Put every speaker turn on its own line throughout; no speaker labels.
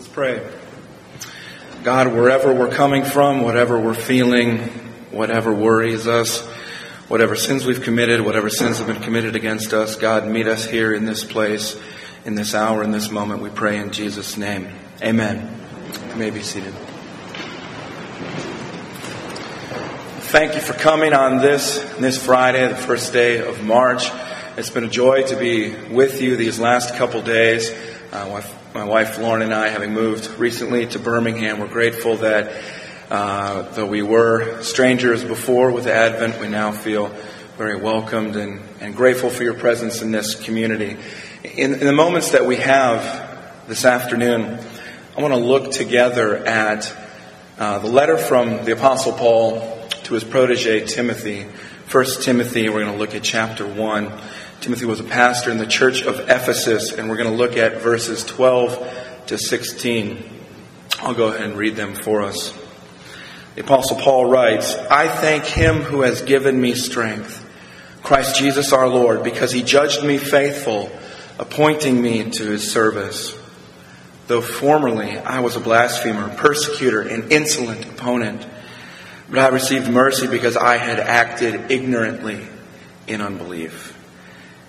Let's pray. God, wherever we're coming from, whatever we're feeling, whatever worries us, whatever sins we've committed, whatever sins have been committed against us, God, meet us here in this place, in this hour, in this moment. We pray in Jesus' name. Amen. You may be seated. Thank you for coming on this, this Friday, the first day of March. It's been a joy to be with you these last couple days. Uh, my wife Lauren and I, having moved recently to Birmingham, we're grateful that uh, though we were strangers before with Advent, we now feel very welcomed and, and grateful for your presence in this community. In, in the moments that we have this afternoon, I want to look together at uh, the letter from the Apostle Paul to his protege Timothy. First Timothy, we're going to look at chapter 1. Timothy was a pastor in the church of Ephesus, and we're going to look at verses 12 to 16. I'll go ahead and read them for us. The Apostle Paul writes, I thank him who has given me strength, Christ Jesus our Lord, because he judged me faithful, appointing me to his service. Though formerly I was a blasphemer, persecutor, and insolent opponent, but I received mercy because I had acted ignorantly in unbelief.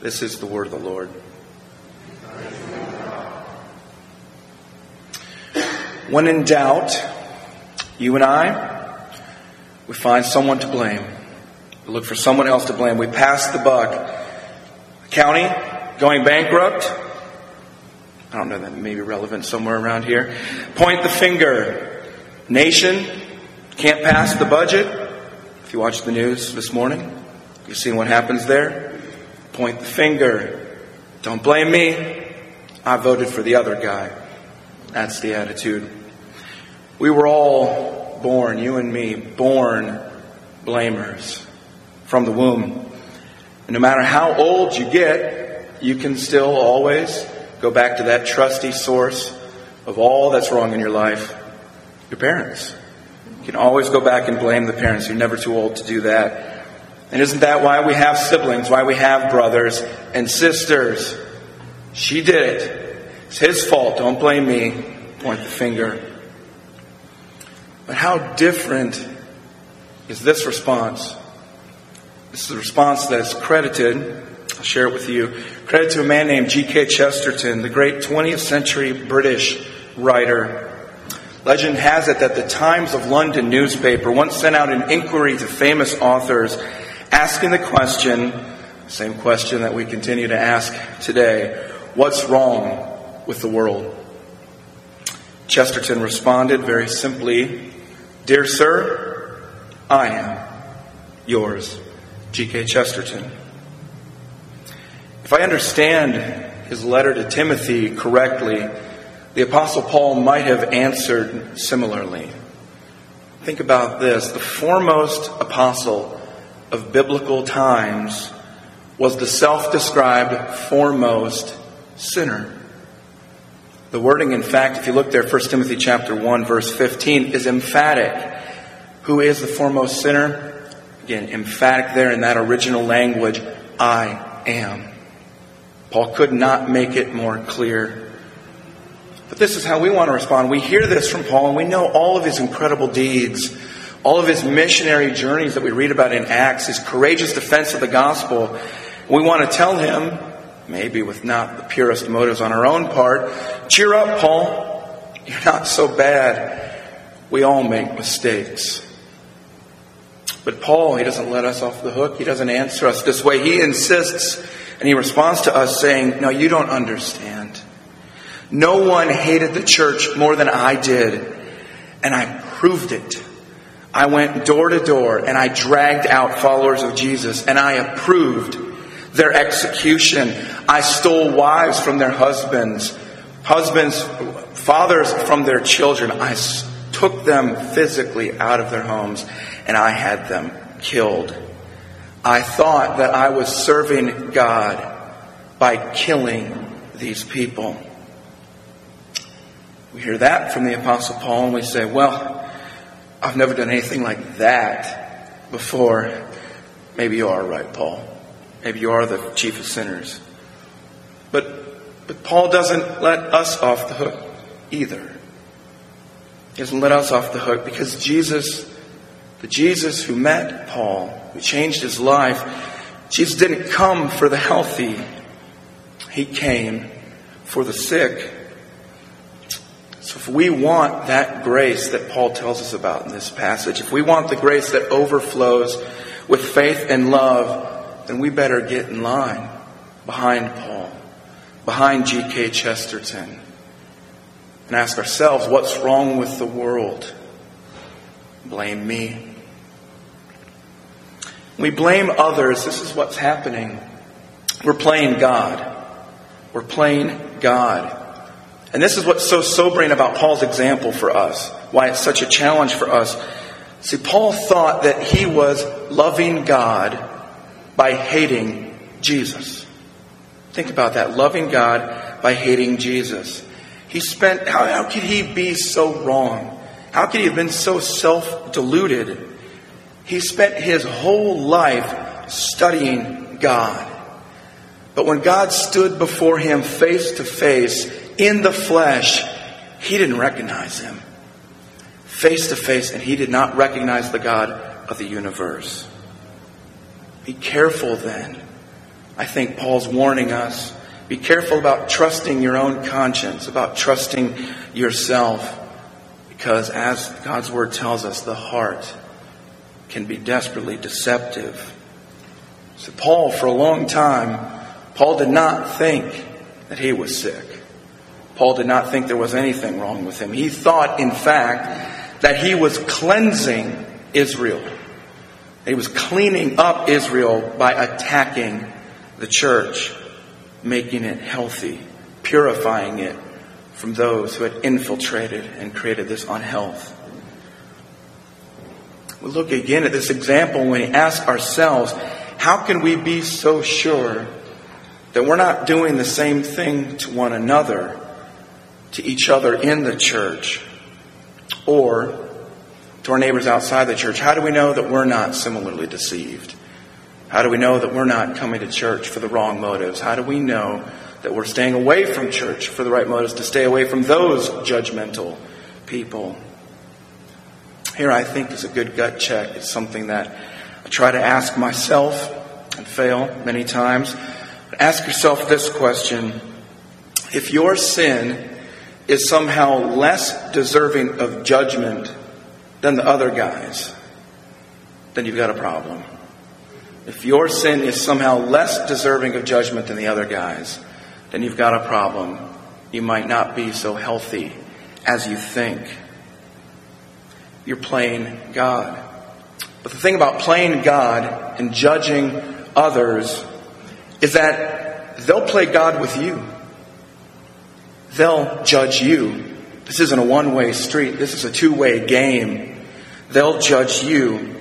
This is the word of the Lord. When in doubt, you and I, we find someone to blame. We look for someone else to blame. We pass the buck. County going bankrupt. I don't know, that may be relevant somewhere around here. Point the finger. Nation can't pass the budget. If you watch the news this morning, you've seen what happens there point the finger. Don't blame me. I voted for the other guy. That's the attitude. We were all born, you and me, born blamers from the womb. And no matter how old you get, you can still always go back to that trusty source of all that's wrong in your life your parents. You can always go back and blame the parents. You're never too old to do that. And isn't that why we have siblings, why we have brothers and sisters? She did it. It's his fault. Don't blame me. Point the finger. But how different is this response? This is a response that is credited, I'll share it with you, credit to a man named G.K. Chesterton, the great 20th century British writer. Legend has it that the Times of London newspaper once sent out an inquiry to famous authors asking the question, same question that we continue to ask today what's wrong with the world? Chesterton responded very simply Dear Sir, I am yours, G.K. Chesterton. If I understand his letter to Timothy correctly, the Apostle Paul might have answered similarly. Think about this the foremost apostle of biblical times was the self described foremost sinner. The wording, in fact, if you look there, 1 Timothy chapter 1, verse 15, is emphatic. Who is the foremost sinner? Again, emphatic there in that original language, I am. Paul could not make it more clear. But this is how we want to respond. We hear this from Paul and we know all of his incredible deeds all of his missionary journeys that we read about in Acts, his courageous defense of the gospel, we want to tell him, maybe with not the purest motives on our own part, cheer up, Paul. You're not so bad. We all make mistakes. But Paul, he doesn't let us off the hook. He doesn't answer us this way. He insists and he responds to us saying, No, you don't understand. No one hated the church more than I did, and I proved it. I went door to door and I dragged out followers of Jesus and I approved their execution. I stole wives from their husbands, Husbands, fathers from their children, I took them physically out of their homes and I had them killed. I thought that I was serving God by killing these people. We hear that from the Apostle Paul and we say, well, I've never done anything like that before. Maybe you are right, Paul. Maybe you are the chief of sinners. But, but Paul doesn't let us off the hook either. He doesn't let us off the hook because Jesus, the Jesus who met Paul, who changed his life, Jesus didn't come for the healthy. He came for the sick. So if we want that grace that Paul tells us about in this passage, if we want the grace that overflows with faith and love, then we better get in line behind Paul, behind G.K. Chesterton, and ask ourselves, what's wrong with the world? Blame me. We blame others. This is what's happening. We're playing God. We're playing God. And this is what's so sobering about Paul's example for us, why it's such a challenge for us. See, Paul thought that he was loving God by hating Jesus. Think about that. Loving God by hating Jesus. He spent, how, how could he be so wrong? How could he have been so self deluded? He spent his whole life studying God. But when God stood before him face to face in the flesh, he didn't recognize him. Face to face, and he did not recognize the God of the universe. Be careful then. I think Paul's warning us. Be careful about trusting your own conscience, about trusting yourself, because as God's word tells us, the heart can be desperately deceptive. So, Paul, for a long time, Paul did not think that he was sick. Paul did not think there was anything wrong with him. He thought, in fact, that he was cleansing Israel. He was cleaning up Israel by attacking the church, making it healthy, purifying it from those who had infiltrated and created this unhealth. We look again at this example when we ask ourselves, how can we be so sure that we're not doing the same thing to one another, to each other in the church, or to our neighbors outside the church? How do we know that we're not similarly deceived? How do we know that we're not coming to church for the wrong motives? How do we know that we're staying away from church for the right motives, to stay away from those judgmental people? Here, I think, is a good gut check. It's something that I try to ask myself and fail many times. Ask yourself this question If your sin is somehow less deserving of judgment than the other guys, then you've got a problem. If your sin is somehow less deserving of judgment than the other guys, then you've got a problem. You might not be so healthy as you think. You're playing God. But the thing about playing God and judging others is that they'll play God with you. They'll judge you. This isn't a one way street, this is a two way game. They'll judge you.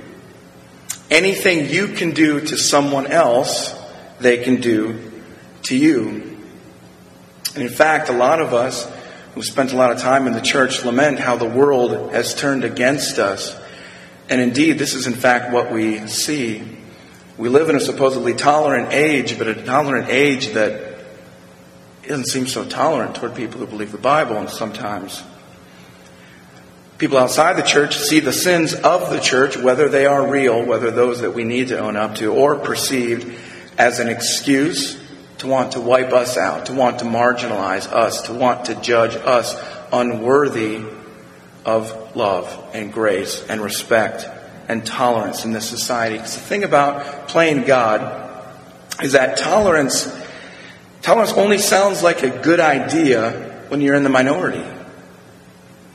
Anything you can do to someone else, they can do to you. And in fact, a lot of us who spent a lot of time in the church lament how the world has turned against us. And indeed, this is in fact what we see we live in a supposedly tolerant age, but a tolerant age that doesn't seem so tolerant toward people who believe the Bible, and sometimes people outside the church see the sins of the church, whether they are real, whether those that we need to own up to, or perceived as an excuse to want to wipe us out, to want to marginalize us, to want to judge us unworthy of love and grace and respect and tolerance in this society. Because the thing about playing God is that tolerance, tolerance only sounds like a good idea when you're in the minority.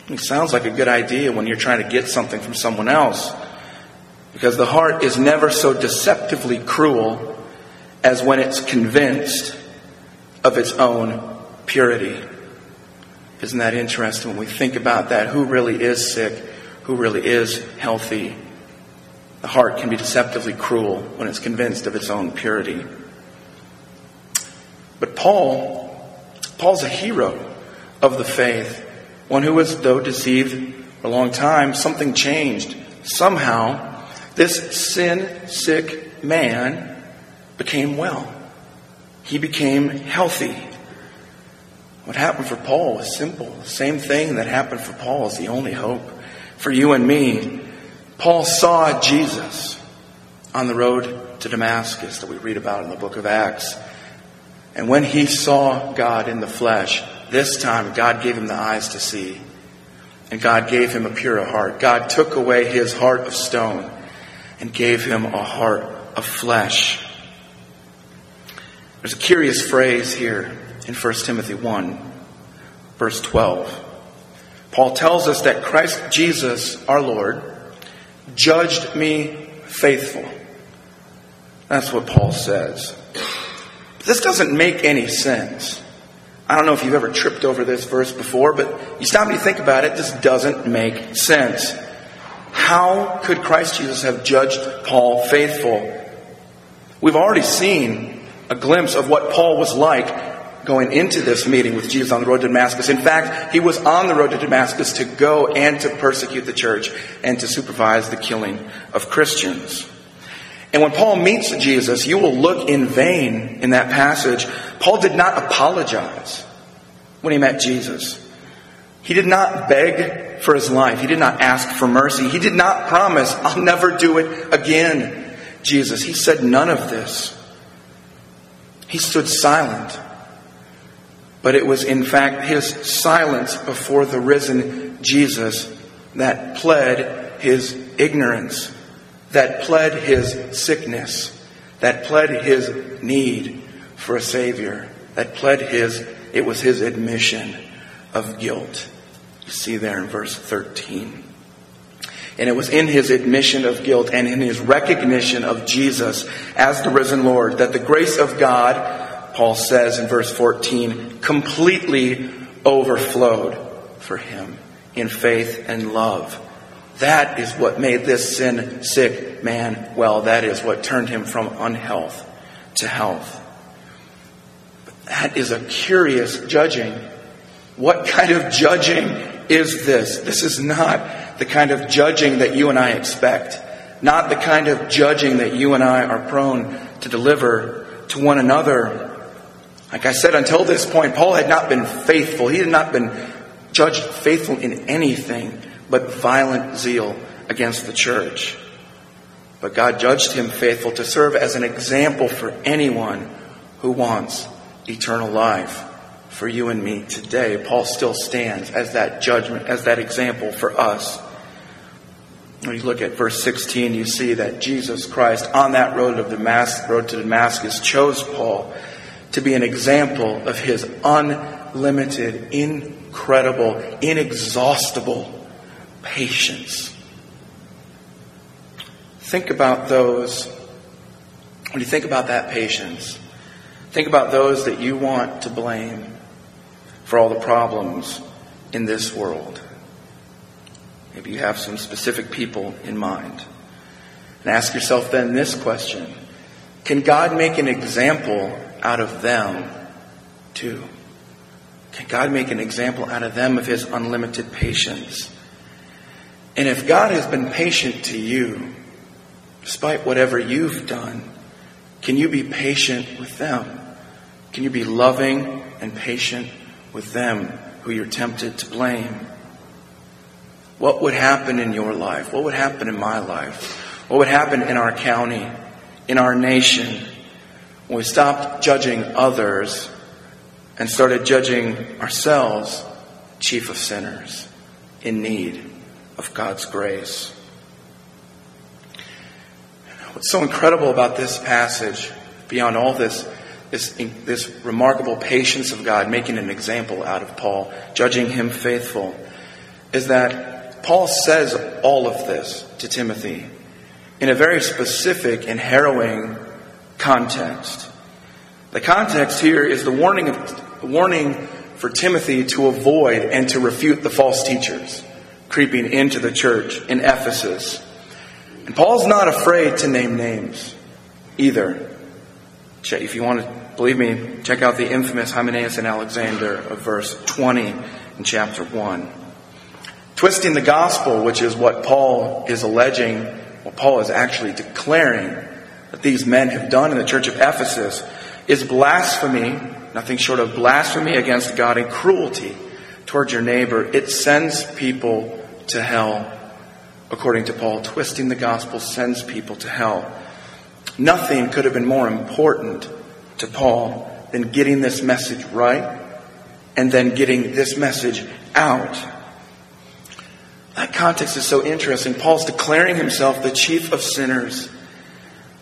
It sounds like a good idea when you're trying to get something from someone else. Because the heart is never so deceptively cruel as when it's convinced of its own purity. Isn't that interesting when we think about that? Who really is sick? Who really is healthy? The heart can be deceptively cruel when it's convinced of its own purity. But Paul, Paul's a hero of the faith, one who was, though deceived for a long time, something changed. Somehow, this sin sick man became well. He became healthy. What happened for Paul was simple. The same thing that happened for Paul is the only hope for you and me. Paul saw Jesus on the road to Damascus that we read about in the book of Acts. And when he saw God in the flesh, this time God gave him the eyes to see. And God gave him a pure heart. God took away his heart of stone and gave him a heart of flesh. There's a curious phrase here in 1 Timothy 1, verse 12. Paul tells us that Christ Jesus, our Lord, judged me faithful. That's what Paul says. This doesn't make any sense. I don't know if you've ever tripped over this verse before, but you stop and you think about it, this doesn't make sense. How could Christ Jesus have judged Paul faithful? We've already seen a glimpse of what Paul was like going into this meeting with Jesus on the road to Damascus. In fact, he was on the road to Damascus to go and to persecute the church and to supervise the killing of Christians. And when Paul meets Jesus, you will look in vain in that passage. Paul did not apologize when he met Jesus. He did not beg for his life. He did not ask for mercy. He did not promise, I'll never do it again, Jesus. He said none of this. He stood silent. But it was in fact his silence before the risen Jesus that pled his ignorance that pled his sickness, that pled his need for a Savior, that pled his, it was his admission of guilt. You see there in verse 13. And it was in his admission of guilt and in his recognition of Jesus as the risen Lord that the grace of God, Paul says in verse 14, completely overflowed for him in faith and love that is what made this sin sick man well. That is what turned him from unhealth to health. But That is a curious judging. What kind of judging is this? This is not the kind of judging that you and I expect. Not the kind of judging that you and I are prone to deliver to one another. Like I said, until this point, Paul had not been faithful. He had not been judged faithful in anything but violent zeal against the church. But God judged him faithful to serve as an example for anyone who wants eternal life. For you and me today, Paul still stands as that judgment, as that example for us. When you look at verse 16, you see that Jesus Christ on that road of Damascus, road to Damascus chose Paul to be an example of his unlimited, incredible, inexhaustible patience. Think about those, when you think about that patience, think about those that you want to blame for all the problems in this world. Maybe you have some specific people in mind. And ask yourself then this question Can God make an example out of them too? Can God make an example out of them of His unlimited patience? And if God has been patient to you, despite whatever you've done, can you be patient with them? Can you be loving and patient with them who you're tempted to blame? What would happen in your life? What would happen in my life? What would happen in our county, in our nation, when we stopped judging others and started judging ourselves, chief of sinners, in need? Of God's grace. What's so incredible about this passage, beyond all this, this, this remarkable patience of God, making an example out of Paul, judging him faithful, is that Paul says all of this to Timothy in a very specific and harrowing context. The context here is the warning of, warning for Timothy to avoid and to refute the false teachers creeping into the church in Ephesus. And Paul's not afraid to name names either. If you want to believe me, check out the infamous Hymenaeus and Alexander of verse 20 in chapter 1. Twisting the gospel, which is what Paul is alleging, what Paul is actually declaring that these men have done in the church of Ephesus, is blasphemy, nothing short of blasphemy against God and cruelty towards your neighbor. It sends people to hell. According to Paul, twisting the gospel sends people to hell. Nothing could have been more important to Paul than getting this message right and then getting this message out. That context is so interesting. Paul's declaring himself the chief of sinners,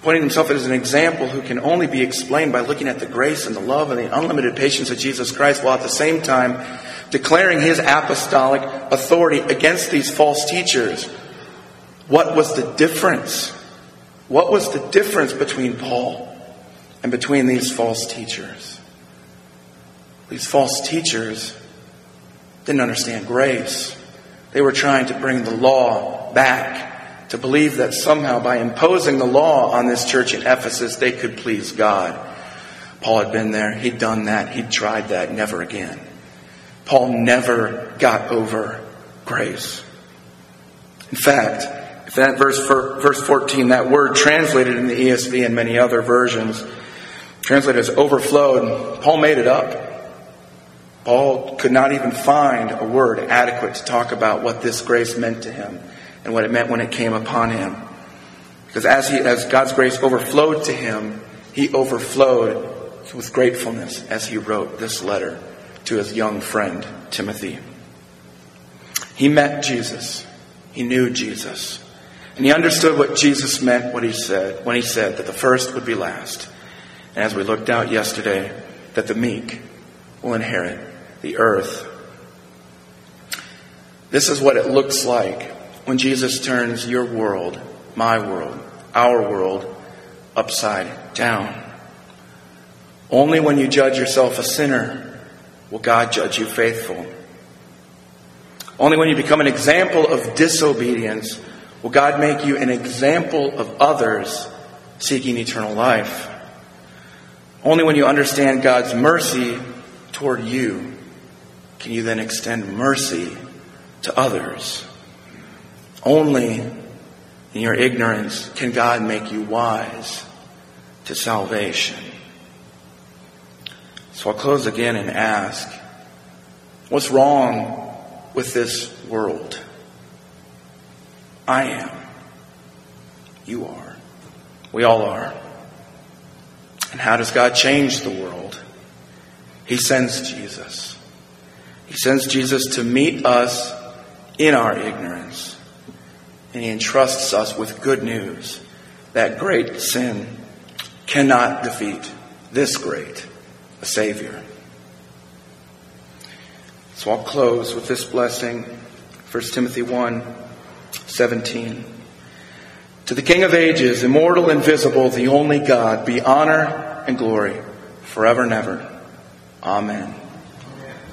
pointing himself as an example who can only be explained by looking at the grace and the love and the unlimited patience of Jesus Christ, while at the same time declaring his apostolic authority against these false teachers. What was the difference? What was the difference between Paul and between these false teachers? These false teachers didn't understand grace. They were trying to bring the law back, to believe that somehow by imposing the law on this church in Ephesus, they could please God. Paul had been there, he'd done that, he'd tried that, never again. Paul never got over grace. In fact, if that verse, verse 14, that word translated in the ESV and many other versions, translated as overflowed, Paul made it up. Paul could not even find a word adequate to talk about what this grace meant to him and what it meant when it came upon him. Because as he, as God's grace overflowed to him, he overflowed with gratefulness as he wrote this letter to his young friend, Timothy. He met Jesus. He knew Jesus. And he understood what Jesus meant what he said when he said that the first would be last. And as we looked out yesterday, that the meek will inherit the earth. This is what it looks like when Jesus turns your world, my world, our world, upside down. Only when you judge yourself a sinner will God judge you faithful. Only when you become an example of disobedience will God make you an example of others seeking eternal life. Only when you understand God's mercy toward you can you then extend mercy to others. Only in your ignorance can God make you wise to salvation. So I'll close again and ask, what's wrong with this world? I am. You are. We all are. And how does God change the world? He sends Jesus. He sends Jesus to meet us in our ignorance. And he entrusts us with good news that great sin cannot defeat this great a Savior. So I'll close with this blessing 1 Timothy 1 17. To the King of ages, immortal, invisible, the only God, be honor and glory forever and ever. Amen.